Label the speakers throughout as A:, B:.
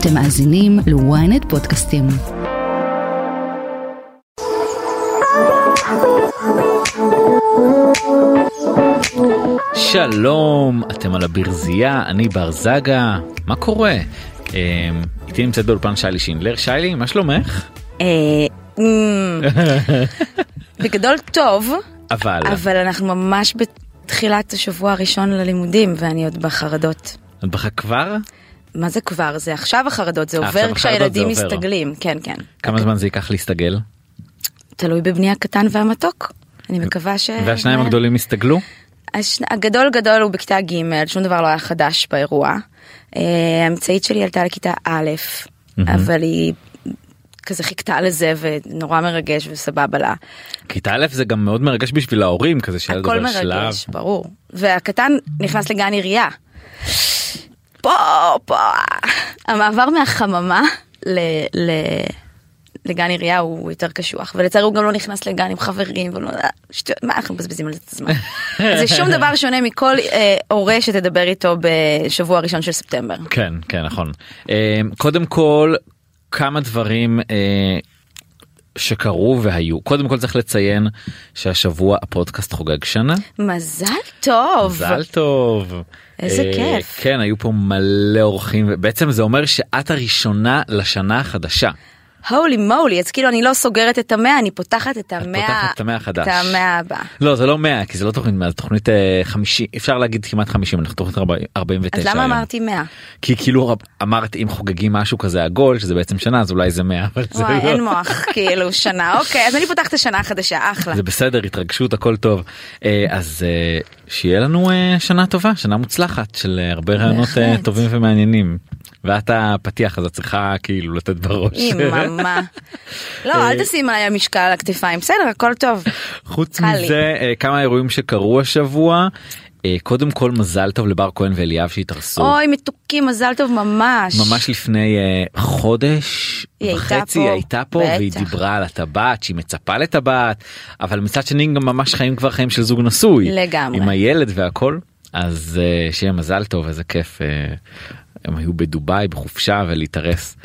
A: אתם מאזינים ל-ynet פודקאסטים.
B: שלום, אתם על הברזייה, אני בר זגה, מה קורה? אה, איתי נמצאת באולפן שיילי שינדלר, שיילי, מה שלומך?
C: אה, אמ, בגדול טוב,
B: אבל,
C: אבל אנחנו ממש בתחילת השבוע הראשון ללימודים ואני עוד בחרדות.
B: את בכה כבר?
C: מה זה כבר? זה עכשיו החרדות, זה עובר כשהילדים. מסתגלים, כן כן.
B: כמה זמן זה ייקח להסתגל?
C: תלוי בבני הקטן והמתוק. אני מקווה ש...
B: והשניים הגדולים הסתגלו?
C: השנ... הגדול גדול הוא בכיתה ג', שום דבר לא היה חדש באירוע. אה, האמצעית שלי עלתה לכיתה א', אבל היא כזה חיכתה לזה ונורא מרגש וסבבה לה.
B: כיתה א' זה גם מאוד מרגש בשביל ההורים, כזה שילד
C: הכל
B: עובר שלב.
C: מרגש, ברור. והקטן נכנס לגן עירייה. פה, פה. המעבר מהחממה ל... ל... לגן עירייה הוא יותר קשוח ולצערי הוא גם לא נכנס לגן עם חברים ולא שטויות מה אנחנו מבזבזים על זה את הזמן. זה שום דבר שונה מכל אה, הורה שתדבר איתו בשבוע הראשון של ספטמבר.
B: כן, כן, נכון. אה, קודם כל, כמה דברים אה, שקרו והיו. קודם כל צריך לציין שהשבוע הפודקאסט חוגג שנה.
C: מזל טוב.
B: מזל טוב.
C: איזה
B: אה,
C: כיף.
B: כן, היו פה מלא אורחים, ובעצם זה אומר שאת הראשונה לשנה החדשה.
C: הולי מולי אז כאילו אני לא סוגרת את המאה אני פותחת את המאה
B: פותחת את המאה החדש.
C: את המאה הבאה.
B: לא, זה לא 100, כי זה לא תוכנית 100, זה תוכנית אה, 50, אפשר להגיד כמעט 50, אנחנו תוכנית 40 49
C: אז למה
B: היום.
C: אמרתי מאה?
B: כי כאילו אמרת אם חוגגים משהו כזה עגול, שזה בעצם שנה, אז אולי זה 100, אבל זה
C: וואי
B: לא.
C: אין מוח כאילו שנה אוקיי אז אני פותחת השנה החדשה אחלה.
B: זה בסדר, התרגשות, הכל טוב. אה, אז אה, שיהיה לנו אה, שנה טובה, שנה מוצלחת של אה, הרבה רעיונות אה. טובים ומעניינים. ואת הפתיח אז את צריכה כאילו לתת בראש.
C: אימא'מה. לא אל תשים עליי המשקל על הכתפיים בסדר הכל טוב.
B: חוץ. מזה אה, כמה אירועים שקרו השבוע. אה, קודם כל מזל טוב לבר כהן ואליאב שהתארסו.
C: אוי מתוקים מזל טוב ממש.
B: ממש לפני אה, חודש
C: היא
B: וחצי. היא הייתה פה והיא
C: בטח.
B: דיברה על הטבעת שהיא מצפה לטבעת אבל מצד שני גם ממש חיים כבר חיים של זוג נשוי
C: לגמרי.
B: עם הילד והכל אז אה, שיהיה מזל טוב איזה כיף אה, הם היו בדובאי בחופשה ולהתארס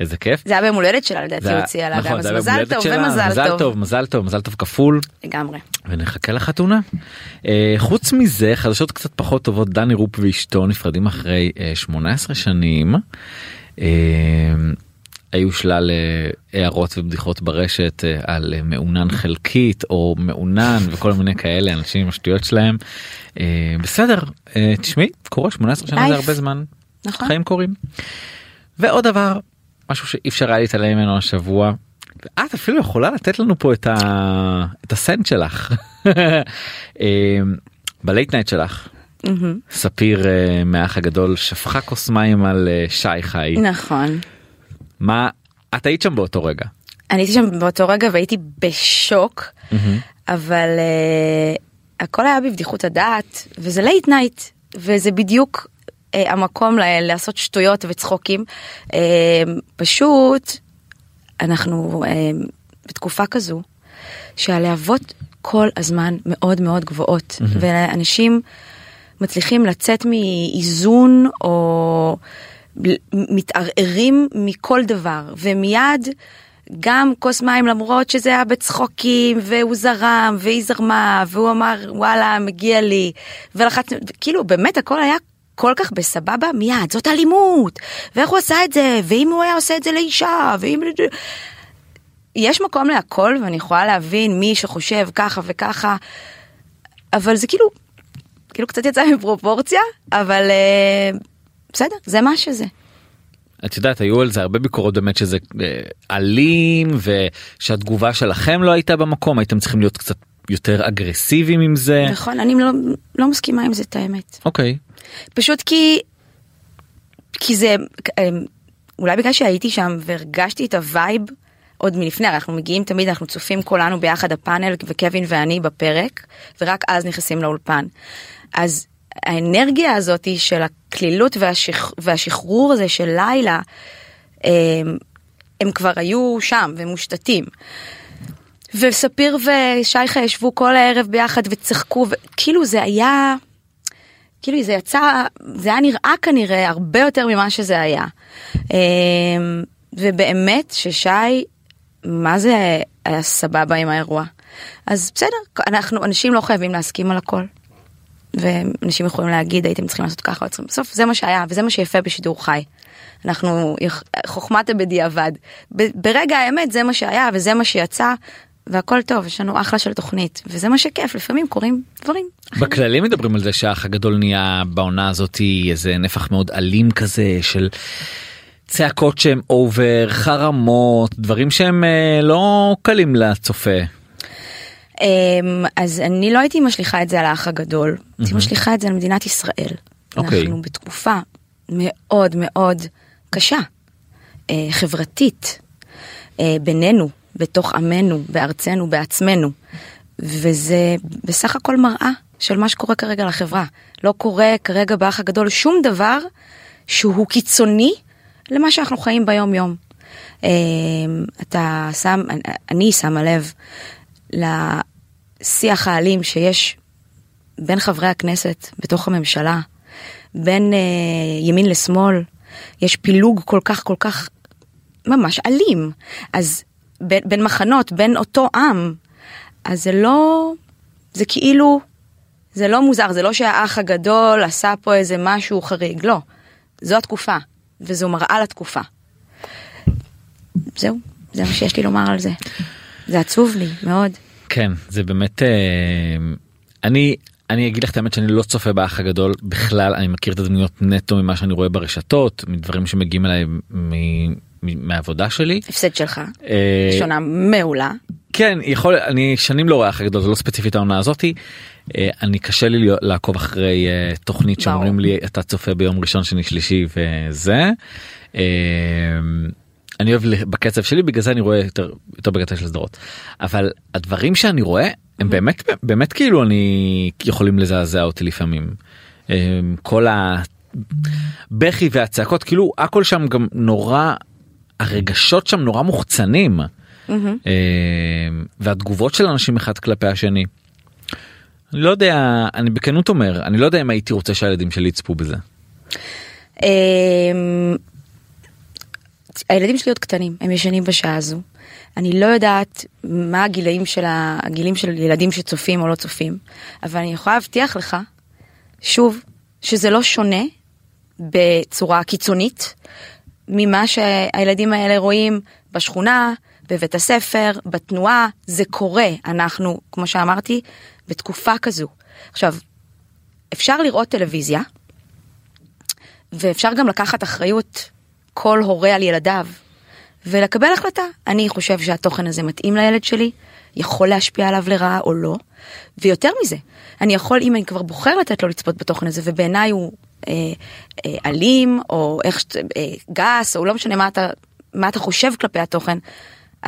B: איזה כיף.
C: זה היה ביום הולדת שלה לדעתי הציע לה
B: נכון,
C: גם אז מזל טוב ומזל
B: מזל
C: טוב.
B: מזל טוב מזל טוב כפול
C: לגמרי.
B: ונחכה לחתונה. אה, חוץ מזה חדשות קצת פחות טובות דני רופ ואשתו נפרדים אחרי אה, 18 שנים. אה, היו שלל אה, הערות ובדיחות ברשת אה, על אה, מעונן חלקית או מעונן וכל מיני כאלה אנשים עם השטויות שלהם. אה, בסדר אה, תשמעי קורה 18 שנה זה. הרבה זמן.
C: נכון.
B: חיים קורים. ועוד דבר משהו שאי אפשר היה להתעלם ממנו השבוע. את אפילו יכולה לתת לנו פה את, ה... את ה cent שלך. אה, ב late night שלך
C: מהמם.
B: ספיר אה, מהאח הגדול שפכה כוס מים על אה, שי חי
C: נכון.
B: מה את היית שם באותו רגע.
C: אני הייתי שם באותו רגע והייתי בשוק אבל uh, הכל היה בבדיחות הדעת וזה late night וזה בדיוק uh, המקום ל- לעשות שטויות וצחוקים. uh, פשוט אנחנו uh, בתקופה כזו שהלהבות כל הזמן מאוד מאוד גבוהות ואנשים מצליחים לצאת מאיזון או מתערערים מכל דבר. ומיד גם כוס מים למרות שזה היה בצחוקים והוא זרם והיא זרמה והוא אמר וואלה מגיע לי. ולחצנו כאילו באמת הכל היה כל כך בסבבה מיד זאת אלימות ואיך הוא עשה את זה ואם הוא היה עושה את זה לאישה ואם יש מקום להכל ואני יכולה להבין מי שחושב ככה וככה אבל זה כאילו כאילו קצת יצא מפרופורציה אבל אה, בסדר זה מה שזה.
B: את יודעת היו על זה הרבה ביקורות באמת שזה אה, אלים ושהתגובה שלכם לא הייתה במקום הייתם צריכים להיות קצת יותר אגרסיביים עם זה.
C: נכון אני לא, לא מסכימה עם זה את האמת.
B: אוקיי.
C: פשוט כי כי זה אה, אולי בגלל שהייתי שם והרגשתי את ה vibe עוד מלפני אנחנו מגיעים תמיד אנחנו צופים כולנו ביחד הפאנל וקווין ואני בפרק ורק אז נכנסים לאולפן. אז האנרגיה הזאת של הקלילות והשח... והשחרור הזה של לילה הם, הם כבר היו שם ומושתתים. וספיר ושי חי ישבו כל הערב ביחד וצחקו וכאילו זה היה כאילו זה יצא, זה היה נראה כנראה הרבה יותר ממה שזה היה. אמ, ובאמת ששי, מה זה היה סבבה עם האירוע. אז בסדר, אנחנו, אנשים לא חייבים להסכים על הכל. ואנשים יכולים להגיד הייתם צריכים לעשות ככה, צריכים, בסוף זה מה שהיה וזה מה שיפה בשידור חי. אנחנו חוכמת הבדיעבד. ברגע האמת זה מה שהיה וזה מה שיצא והכל טוב יש לנו אחלה של תוכנית וזה מה שכיף לפעמים קורים דברים.
B: בכללי מדברים על זה שהאח הגדול נהיה בעונה הזאת איזה נפח מאוד אלים כזה של צעקות שהם אובר חרמות דברים שהם אה, לא קלים לצופה.
C: אמ, אז אני לא הייתי משליכה את זה על האח הגדול, הייתי משליכה את זה על מדינת ישראל.
B: אוקיי.
C: אנחנו בתקופה מאוד מאוד קשה, אה, חברתית, אה, בינינו, בתוך עמנו, בארצנו, בעצמנו. וזה בסך הכל מראה של מה שקורה כרגע לחברה. לא קורה כרגע באח הגדול שום דבר שהוא קיצוני למה שאנחנו חיים ביום יום. אמ, אתה שם, אני שמה לב לשיח האלים שיש בין חברי הכנסת בתוך הממשלה, בין אה, ימין לשמאל, יש פילוג כל כך כל כך ממש אלים. אז בין, בין מחנות, בין אותו עם, אז זה לא, זה כאילו, זה לא מוזר, זה לא שהאח הגדול עשה פה איזה משהו חריג, לא. זו התקופה, וזו מראה לתקופה. זהו, זה מה שיש לי לומר על זה. זה עצוב לי מאוד.
B: כן זה באמת אה, אני אני אגיד לך את האמת שאני לא צופה באח הגדול בכלל אני מכיר את הדמויות נטו ממה שאני רואה ברשתות מדברים שמגיעים אליי מהעבודה שלי.
C: הפסד שלך,
B: אה,
C: שונה מעולה.
B: כן יכול אני שנים לא רואה אח הגדול זה לא ספציפית העונה הזאתי. אה, אני קשה לי לעקוב אחרי אה, תוכנית. שאומרים לי אתה צופה ביום ראשון שני שלישי וזה. אה, אני אוהב בקצב שלי בגלל זה אני רואה יותר יותר בקטע של סדרות אבל הדברים שאני רואה הם באמת באמת כאילו אני יכולים לזעזע אותי לפעמים. כל הבכי והצעקות כאילו הכל שם גם נורא הרגשות שם נורא מוחצנים. אה, והתגובות של אנשים אחד כלפי השני. אני לא יודע אני בכנות אומר אני לא יודע אם הייתי רוצה שהילדים שלי יצפו בזה.
C: אמ, הילדים שלי עוד קטנים, הם ישנים בשעה הזו. אני לא יודעת מה הגילאים של הגילים של ילדים שצופים או לא צופים, אבל אני יכולה להבטיח לך, שוב, שזה לא שונה בצורה קיצונית ממה שהילדים האלה רואים בשכונה, בבית הספר, בתנועה, זה קורה. אנחנו, כמו שאמרתי, בתקופה כזו. עכשיו, אפשר לראות טלוויזיה, ואפשר גם לקחת אחריות כל הורה על ילדיו ולקבל החלטה. אני חושב שהתוכן הזה מתאים לילד שלי, יכול להשפיע עליו לרעה או לא, ויותר מזה, אני יכול, אם אני כבר בוחר לתת לו לצפות בתוכן הזה, ובעיניי הוא אלים, או איך, אה, גס, או לא משנה מה אתה, מה אתה חושב כלפי התוכן,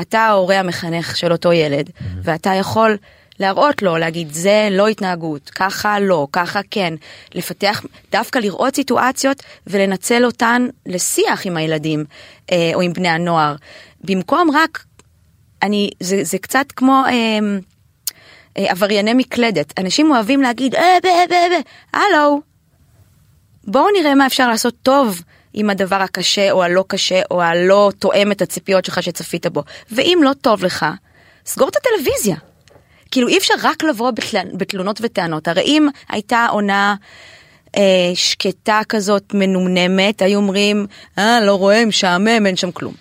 C: אתה ההורה המחנך של אותו ילד, ואתה יכול להראות לו, להגיד זה לא התנהגות, ככה לא, ככה כן, לפתח, דווקא לראות סיטואציות ולנצל אותן לשיח עם הילדים אה, או עם בני הנוער, במקום רק, אני, זה, זה קצת כמו אה, אה, עברייני מקלדת, אנשים אוהבים להגיד, אה, ב, ב, ב, הלו, בואו נראה מה אפשר לעשות טוב עם הדבר הקשה או הלא קשה או הלא תואם את הציפיות שלך שצפית בו. ואם לא טוב לך, סגור את הטלוויזיה. כאילו אי אפשר רק לבוא בתל... בתלונות וטענות. הרי אם הייתה עונה אה, שקטה כזאת מנומנמת, היו אומרים, אה, לא רואה, משעמם, אין שם כלום.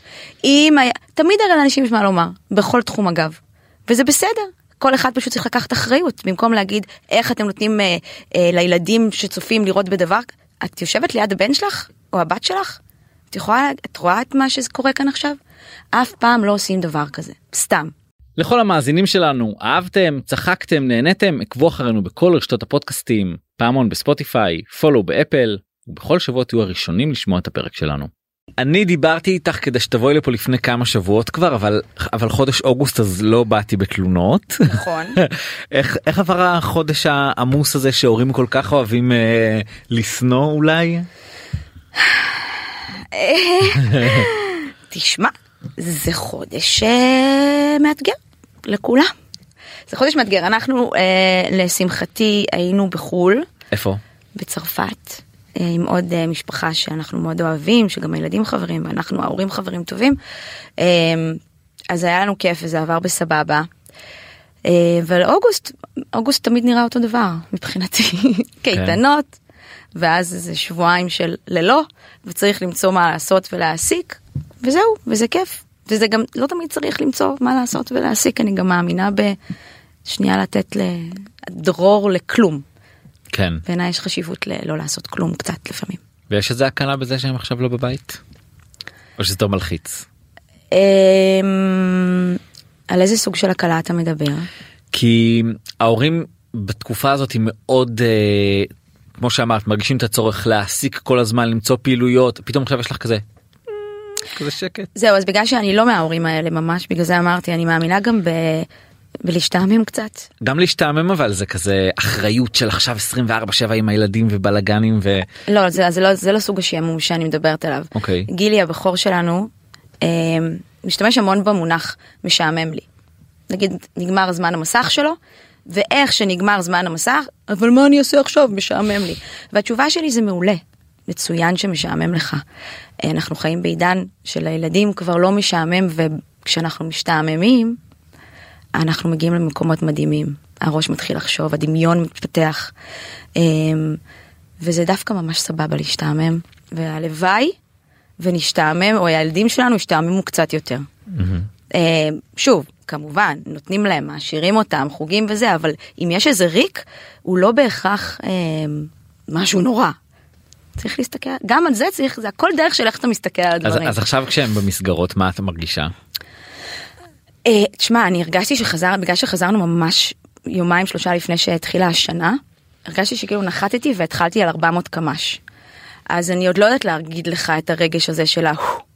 C: אם היה... תמיד הרי לאנשים יש מה לומר, בכל תחום אגב. וזה בסדר. כל אחד פשוט צריך לקחת אחריות, במקום להגיד איך אתם נותנים אה, אה, לילדים שצופים לראות בדבר. את יושבת ליד הבן שלך, או הבת שלך? את יכולה, את רואה את מה שקורה כאן עכשיו? אף פעם לא עושים דבר כזה, סתם.
B: לכל המאזינים שלנו אהבתם צחקתם נהניתם עקבו אחרינו בכל רשתות הפודקאסטים פעמון בספוטיפיי פולו באפל ובכל שבוע תהיו הראשונים לשמוע את הפרק שלנו. אני דיברתי איתך כדי שתבואי לפה לפני כמה שבועות כבר אבל אבל חודש אוגוסט אז לא באתי בתלונות
C: נכון.
B: איך איך עבר החודש העמוס הזה שהורים כל כך אוהבים אה, לשנוא אולי
C: תשמע, זה חודש אה, מאתגר לכולם. זה חודש מאתגר. אנחנו, אה, לשמחתי, היינו בחו"ל,
B: איפה
C: בצרפת עם עוד אה, משפחה שאנחנו מאוד אוהבים, שגם הילדים חברים ואנחנו ההורים חברים טובים. אה, אז היה לנו כיף וזה עבר בסבבה. אה, אבל אוגוסט, אוגוסט תמיד נראה אותו דבר מבחינתי, קייטנות, ואז איזה שבועיים של ללא, וצריך למצוא מה לעשות ולהעסיק, וזהו, וזה כיף. וזה גם לא תמיד צריך למצוא מה לעשות ולהעסיק, אני גם מאמינה בשנייה לתת לדרור לכלום.
B: כן.
C: בעיניי יש חשיבות ללא לעשות כלום קצת לפעמים.
B: ויש איזה הקלה בזה שהם עכשיו לא בבית? או שזה יותר מלחיץ?
C: אמ, על איזה סוג של הקלה אתה מדבר?
B: כי ההורים בתקופה הזאת מאוד אה, כמו שאמרת מרגישים את הצורך להעסיק כל הזמן למצוא פעילויות פתאום עכשיו יש לך כזה. "אה", כזה שקט.
C: זהו, אז בגלל שאני לא מההורים האלה ממש, בגלל זה אמרתי, אני מאמינה גם ב... בלהשתעמם קצת.
B: גם להשתעמם אבל זה כזה אחריות של עכשיו 24/7 עם הילדים ובלאגנים ו...
C: לא, זה, זה לא, זה לא סוג השעמום שאני מדברת עליו.
B: אוקיי.
C: גילי הבכור שלנו אה, משתמש המון במונח משעמם לי. נגיד נגמר זמן המסך שלו ואיך שנגמר זמן המסך אבל מה אני אעשה עכשיו משעמם לי והתשובה שלי זה מעולה. מצוין שמשעמם לך. אה, אנחנו חיים בעידן שלילדים כבר לא משעמם וכשאנחנו משתעממים אנחנו מגיעים למקומות מדהימים. הראש מתחיל לחשוב, הדמיון מתפתח, אמ, וזה דווקא ממש סבבה להשתעמם, והלוואי ונשתעמם, או הילדים שלנו ישתעממו קצת יותר. אמ, שוב, כמובן, נותנים להם, מעשירים אותם, חוגים וזה, אבל אם יש איזה ריק, הוא לא בהכרח אמ, משהו נורא. צריך להסתכל, גם על זה צריך, זה הכל דרך של איך אתה מסתכל על
B: אז,
C: הדברים.
B: אז עכשיו כשהם במסגרות מה את מרגישה?
C: אה, תשמע, אני הרגשתי שחזר, בגלל שחזרנו ממש יומיים שלושה לפני שהתחילה השנה, הרגשתי שכאילו נחתתי והתחלתי על 400 קמ"ש. אז אני עוד לא יודעת להגיד לך את הרגש הזה של ה...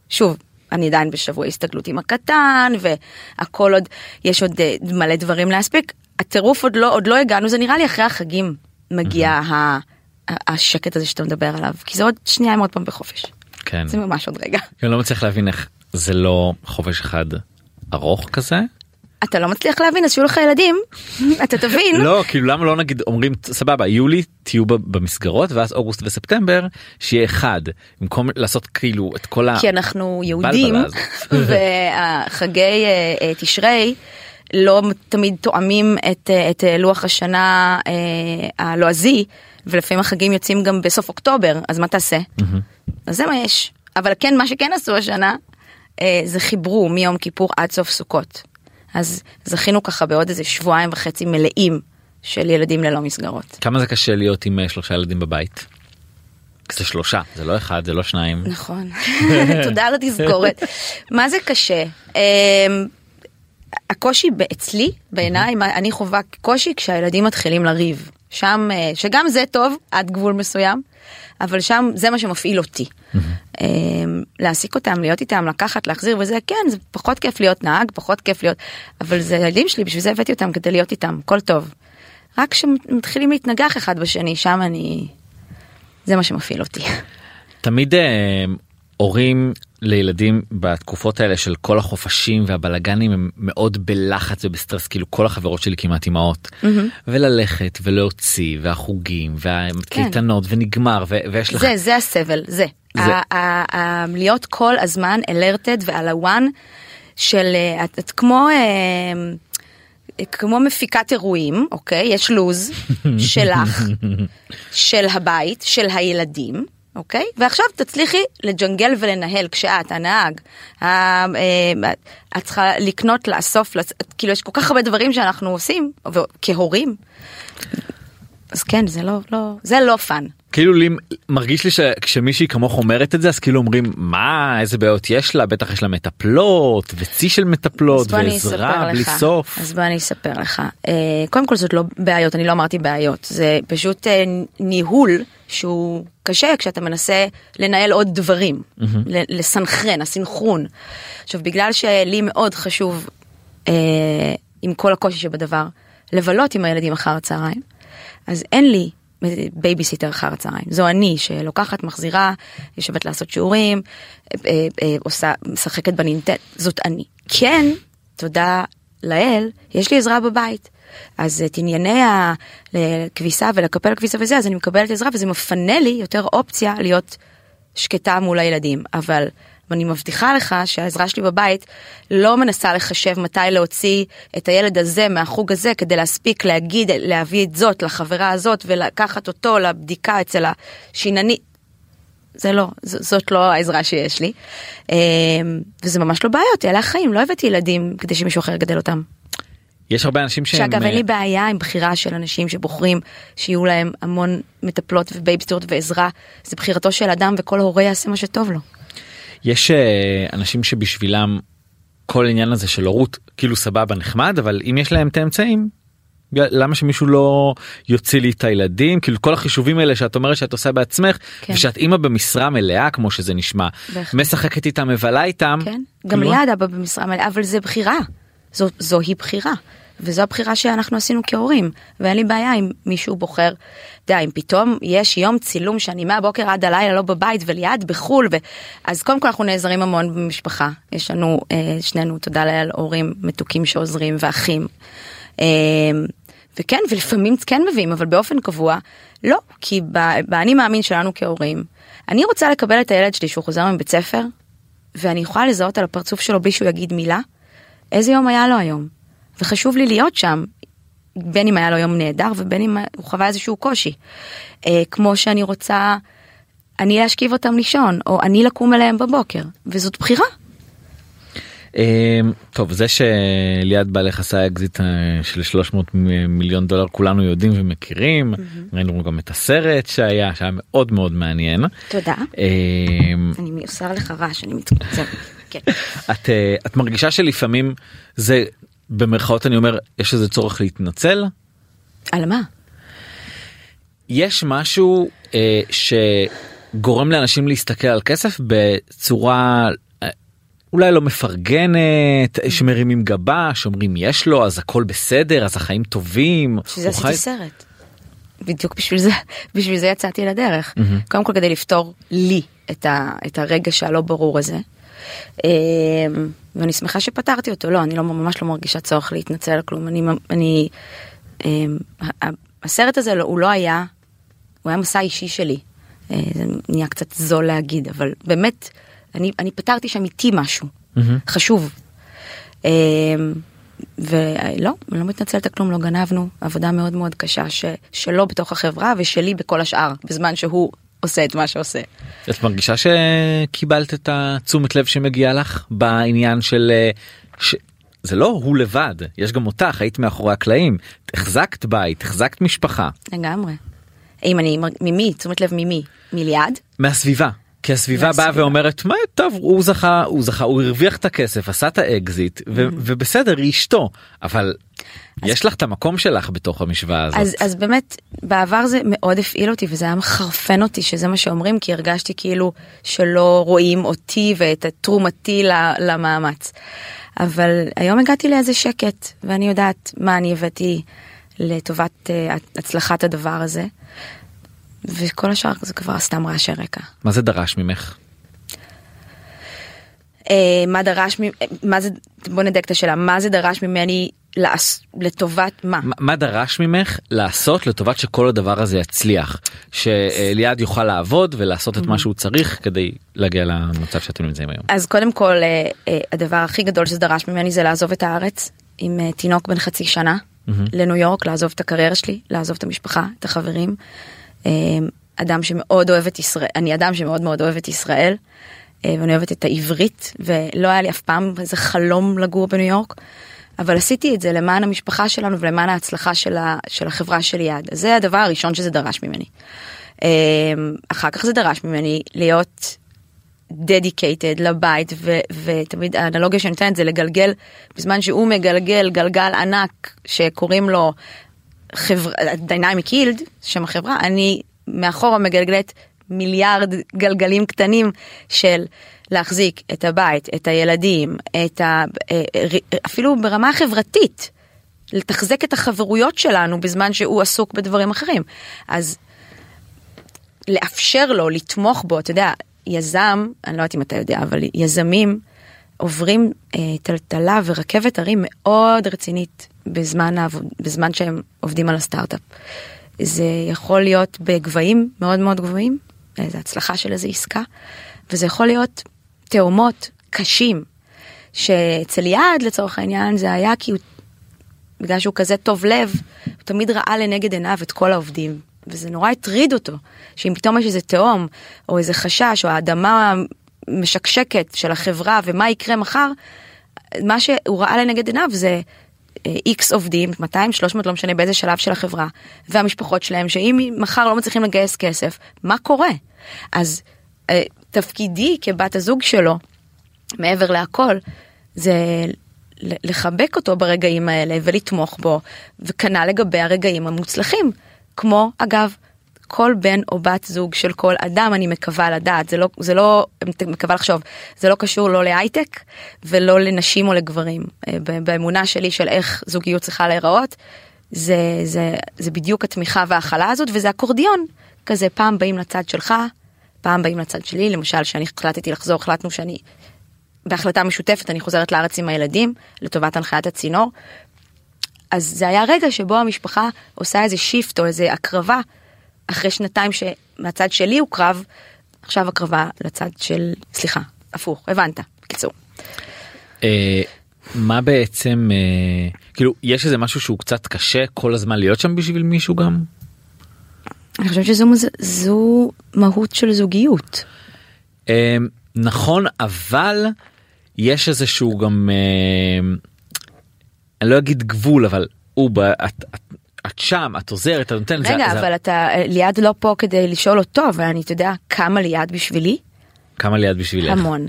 C: שוב, אני עדיין בשבוע הסתגלות עם הקטן, והכל עוד, יש עוד אה, מלא דברים להספיק. הטירוף עוד לא, עוד לא הגענו, זה נראה לי אחרי החגים מגיע ה... ה- השקט הזה שאתה מדבר עליו, כי זה עוד שנייה הם עוד פעם בחופש.
B: כן.
C: זה ממש עוד רגע.
B: אני לא מצליח להבין איך זה לא חופש אחד ארוך כזה.
C: אתה לא מצליח להבין, אז שיהיו לך ילדים, אתה תבין.
B: לא כאילו למה לא נגיד אומרים סבבה יולי תהיו במסגרות ואז אוגוסט וספטמבר שיהיה אחד במקום לעשות כאילו את כל ה...
C: כי אנחנו יהודים. והחגי אה, אה, תשרי לא תמיד תואמים את, אה, את לוח השנה אה, הלועזי ולפעמים החגים יוצאים גם בסוף אוקטובר אז מה תעשה? אז זה מה יש אבל כן מה שכן עשו השנה זה חיברו מיום כיפור עד סוף סוכות אז זכינו ככה בעוד איזה שבועיים וחצי מלאים של ילדים ללא מסגרות.
B: כמה זה קשה להיות עם אה, שלושה ילדים בבית. זה שלושה זה לא אחד זה לא שניים.
C: נכון, תודה על התזכורת. מה זה קשה? אמ, הקושי אצלי, בעיניי, אני חווה קושי כשהילדים מתחילים לריב. שם, אה, שגם זה טוב עד גבול מסוים, אבל שם זה מה שמפעיל אותי. אמ, להעסיק אותם, להיות איתם, לקחת, להחזיר וזה, כן, זה פחות כיף להיות נהג, פחות כיף להיות, אבל זה הילדים שלי, בשביל זה הבאתי אותם כדי להיות איתם, הכל טוב. רק כשמתחילים להתנגח אחד בשני, שם אני... זה מה שמפעיל אותי.
B: תמיד אה, הורים לילדים בתקופות האלה של כל החופשים והבלגנים הם מאוד בלחץ ובסטרס כאילו כל החברות שלי כמעט אימהות וללכת ולהוציא והחוגים והקייטנות ונגמר ו- ויש לך
C: זה, זה הסבל, זה.
B: זה-
C: להיות כל הזמן אלרטד ועל הוואן של, אה, את, את כמו, אה, כמו מפיקת אירועים, אוקיי? יש לוז שלך, של הבית, של הילדים. אוקיי? ועכשיו תצליחי לג'נגל ולנהל כשאת הנהג. ה- אה, את צריכה לקנות, לאסוף, לצ- כאילו יש כל כך הרבה דברים שאנחנו עושים כהורים. אז כן, זה לא, לא, זה לא fun.
B: כאילו לי מרגיש לי שכשמישהי כמוך אומרת את זה אז כאילו אומרים מה איזה בעיות יש לה בטח יש לה מטפלות וצי של מטפלות ועזרה בלי
C: לך.
B: סוף.
C: אז בוא אני אספר לך. אה, קודם כל זאת לא בעיות, אני לא אמרתי בעיות, זה פשוט אה, ניהול שהוא קשה כשאתה מנסה לנהל עוד דברים, ל- לסנכרן, הסנכרון. עכשיו בגלל שלי מאוד חשוב, אה, עם כל הקושי שבדבר, לבלות עם הילדים אחר הצהריים, אז אין לי בייביסיטר אחר הצהריים. זו אני שלוקחת, מחזירה, יושבת לעשות שיעורים, אה, אה, עושה, משחקת בנינטנד, זאת אני. כן, תודה לאל, יש לי עזרה בבית. אז את ענייני הכביסה ולקפל כביסה וזה, אז אני מקבלת עזרה וזה מפנה לי יותר אופציה להיות שקטה מול הילדים. אבל ואני מבטיחה לך שהעזרה שלי בבית לא מנסה לחשב מתי להוציא את הילד הזה מהחוג הזה כדי להספיק להגיד, להביא את זאת לחברה הזאת ולקחת אותו לבדיקה אצל השינני. זה לא, ז- זאת לא העזרה שיש לי. אמ, וזה ממש לא בעיות, אלה החיים, לא הבאתי ילדים כדי שמישהו אחר יגדל אותם.
B: יש הרבה אנשים שהם...
C: שאגב, אין
B: אה,
C: לי בעיה עם בחירה של אנשים שבוחרים שיהיו להם המון מטפלות ובייביסטרות ועזרה. זה בחירתו של אדם וכל הורה יעשה מה שטוב לו.
B: יש אה, אנשים שבשבילם כל העניין הזה של הורות כאילו סבבה נחמד אבל אם יש להם את האמצעים. למה שמישהו לא יוציא לי את הילדים כאילו כל החישובים האלה שאת אומרת שאת עושה בעצמך
C: כן.
B: ושאת אימא במשרה מלאה כמו שזה נשמע
C: בהחלט.
B: משחקת איתם מבלה איתם
C: כן, גם
B: כאילו,
C: ליד אבא במשרה מלאה, אבל זה בחירה. זו, זוהי בחירה. וזו הבחירה שאנחנו עשינו כהורים, ואין לי בעיה אם מישהו בוחר, אתה יודע, אם פתאום יש יום צילום שאני מהבוקר עד הלילה לא בבית וליד בחו"ל, ו... אז קודם כל אנחנו נעזרים המון במשפחה. יש לנו, אה, שנינו, תודה לאל, הורים מתוקים שעוזרים ואחים. אה, וכן, ולפעמים כן מביאים, אבל באופן קבוע, לא, כי באני מאמין שלנו כהורים, אני רוצה לקבל את הילד שלי שהוא חוזר מבית ספר, ואני יכולה לזהות על הפרצוף שלו בלי שהוא יגיד מילה, איזה יום היה לו היום. וחשוב לי להיות שם, בין אם היה לו יום נהדר ובין אם הוא חווה איזשהו קושי. אה, כמו שאני רוצה, אני להשכיב אותם לישון, או אני לקום אליהם בבוקר, וזאת בחירה.
B: אה, טוב זה שליעד בעלך עשה אקזיט אה, של 300 מ- מיליון דולר כולנו יודעים ומכירים ראינו גם את הסרט שהיה שהיה מאוד מאוד מעניין.
C: תודה.
B: אה,
C: אני עושה לך רעש, אני מתקצרת. כן.
B: את אה, את מרגישה שלפעמים זה במרכאות אני אומר יש איזה צורך להתנצל
C: על מה?
B: יש משהו אה, שגורם לאנשים להסתכל על כסף בצורה אה, אולי לא מפרגנת שמרימים גבה שאומרים יש לו אז הכל בסדר אז החיים טובים.
C: בשביל זה
B: הוא חי-
C: עשיתי סרט. בדיוק בשביל זה, בשביל זה יצאתי לדרך. קודם כל כדי לפתור לי את, ה, את הרגע הלא ברור הזה. אמ, ואני שמחה שפתרתי אותו. לא, אני לא, ממש לא מרגישה צורך להתנצל על כלום. אני, אני, אמ, הסרט הזה לא- הוא לא היה, הוא היה מסע אישי שלי. אה, זה נהיה קצת זול להגיד, אבל באמת, אני, אני פתרתי שם איתי משהו חשוב. אמ, ולא, אני לא מתנצלת על כלום, לא גנבנו, עבודה מאוד מאוד קשה ש, שלו בתוך החברה ושלי בכל השאר, בזמן שהוא עושה את מה שעושה.
B: את מרגישה שקיבלת את התשומת לב שמגיעה לך בעניין של אה, ש... זה לא הוא לבד יש גם אותך היית מאחורי הקלעים החזקת בית החזקת משפחה
C: לגמרי. אם אני, ממי? תשומת לב ממי? מליעד?
B: מהסביבה. כי הסביבה באה. ואומרת מה טוב הוא זכה הוא זכה הוא הרוויח את הכסף עשה את האקזיט ו- ובסדר היא אשתו אבל יש לך את המקום שלך בתוך המשוואה הזאת.
C: אז, אז באמת, בעבר זה מאוד הפעיל אותי וזה היה מחרפן אותי שזה מה שאומרים, כי הרגשתי כאילו שלא רואים אותי ואת תרומתי למאמץ. אבל היום הגעתי לאיזה שקט, ואני יודעת מה אני הבאתי לטובת אה, הצלחת הדבר הזה. וכל השאר זה כבר סתם רעשי רקע.
B: מה זה דרש ממך?
C: אה, מה דרש, מ- מה זה, בוא נדייק את השאלה, מה זה דרש ממני לעש, לטובת מה?
B: מה- מה דרש ממך לעשות לטובת שכל הדבר הזה יצליח שליעד יוכל לעבוד ולעשות את מה שהוא צריך כדי להגיע למצב שאתם נמצאים היום.
C: אז קודם כל אה, אה, הדבר הכי גדול שזה דרש ממני זה לעזוב את הארץ עם אה, תינוק בן חצי שנה לניו יורק לעזוב את הקריירה שלי לעזוב את המשפחה את החברים. אה, אדם שמאוד אוהב את ישראל אני אדם שמאוד מאוד אוהב את ישראל אה, ואני אוהבת את העברית ולא היה לי אף פעם איזה חלום לגור בניו יורק. אבל עשיתי את זה למען המשפחה שלנו ולמען ההצלחה של, ה, של החברה של ליעד. זה הדבר הראשון שזה דרש ממני. אה, אחר כך זה דרש ממני להיות dedicated לבית ו- ותמיד האנלוגיה שאני נותנת זה לגלגל בזמן שהוא מגלגל גלגל ענק שקוראים לו חברה Dynamic Yield שם החברה אני מאחורה מגלגלת מיליארד גלגלים קטנים של להחזיק את הבית את הילדים את ה... אה, אפילו ברמה החברתית לתחזק את החברויות שלנו בזמן שהוא עסוק בדברים אחרים. אז לאפשר לו, לתמוך בו, אתה יודע, יזם, אני לא יודעת אם אתה יודע, אבל יזמים עוברים אה, טלטלה ורכבת הרים מאוד רצינית בזמן, העבוד, בזמן שהם עובדים על הסטארט-אפ. זה יכול להיות בגבהים מאוד מאוד גבוהים, איזה הצלחה של איזה עסקה, וזה יכול להיות תאומות קשים, שאצל יעד לצורך העניין זה היה כי הוא, בגלל שהוא כזה טוב לב, הוא תמיד ראה לנגד עיניו את כל העובדים, וזה נורא הטריד אותו, שאם פתאום יש איזה תהום, או איזה חשש, או האדמה משקשקת של החברה, ומה יקרה מחר, מה שהוא ראה לנגד עיניו זה איקס עובדים, 200, 300, לא משנה באיזה שלב של החברה, והמשפחות שלהם, שאם מחר לא מצליחים לגייס כסף, מה קורה? אז אה, תפקידי כבת הזוג שלו, מעבר להכל, זה לחבק אותו ברגעים האלה ולתמוך בו, וכנ"ל לגבי הרגעים המוצלחים, כמו אגב כל בן או בת זוג של כל אדם אני מקווה לדעת. זה לא זה לא מקווה לחשוב זה לא קשור לא להייטק ולא לנשים או לגברים. אה, באמונה שלי של איך זוגיות צריכה להיראות זה זה זה בדיוק התמיכה וההכלה הזאת וזה אקורדיון. כזה פעם באים לצד שלך פעם באים לצד שלי. למשל שאני החלטתי לחזור החלטנו שאני בהחלטה משותפת אני חוזרת לארץ עם הילדים לטובת הנחיית הצינור. אז זה היה רגע שבו המשפחה עושה איזה שיפט או איזה הקרבה אחרי שנתיים שמהצד שלי הוא קרב, עכשיו הקרבה לצד של, סליחה, הפוך, הבנת, בקיצור.
B: אה, מה בעצם, אה, כאילו, יש איזה משהו שהוא קצת קשה כל הזמן להיות שם בשביל מישהו גם?
C: אני חושבת שזו מהות של זוגיות.
B: אה, נכון, אבל יש איזה שהוא גם, אני לא אגיד גבול, אבל הוא, את, את את שם, את עוזרת, את נותנת...
C: רגע, זה, אבל זה... אתה ליעד לא פה כדי לשאול אותו, אבל אני, אתה יודע, כמה ליעד בשבילי?
B: כמה ליעד בשבילך?
C: המון.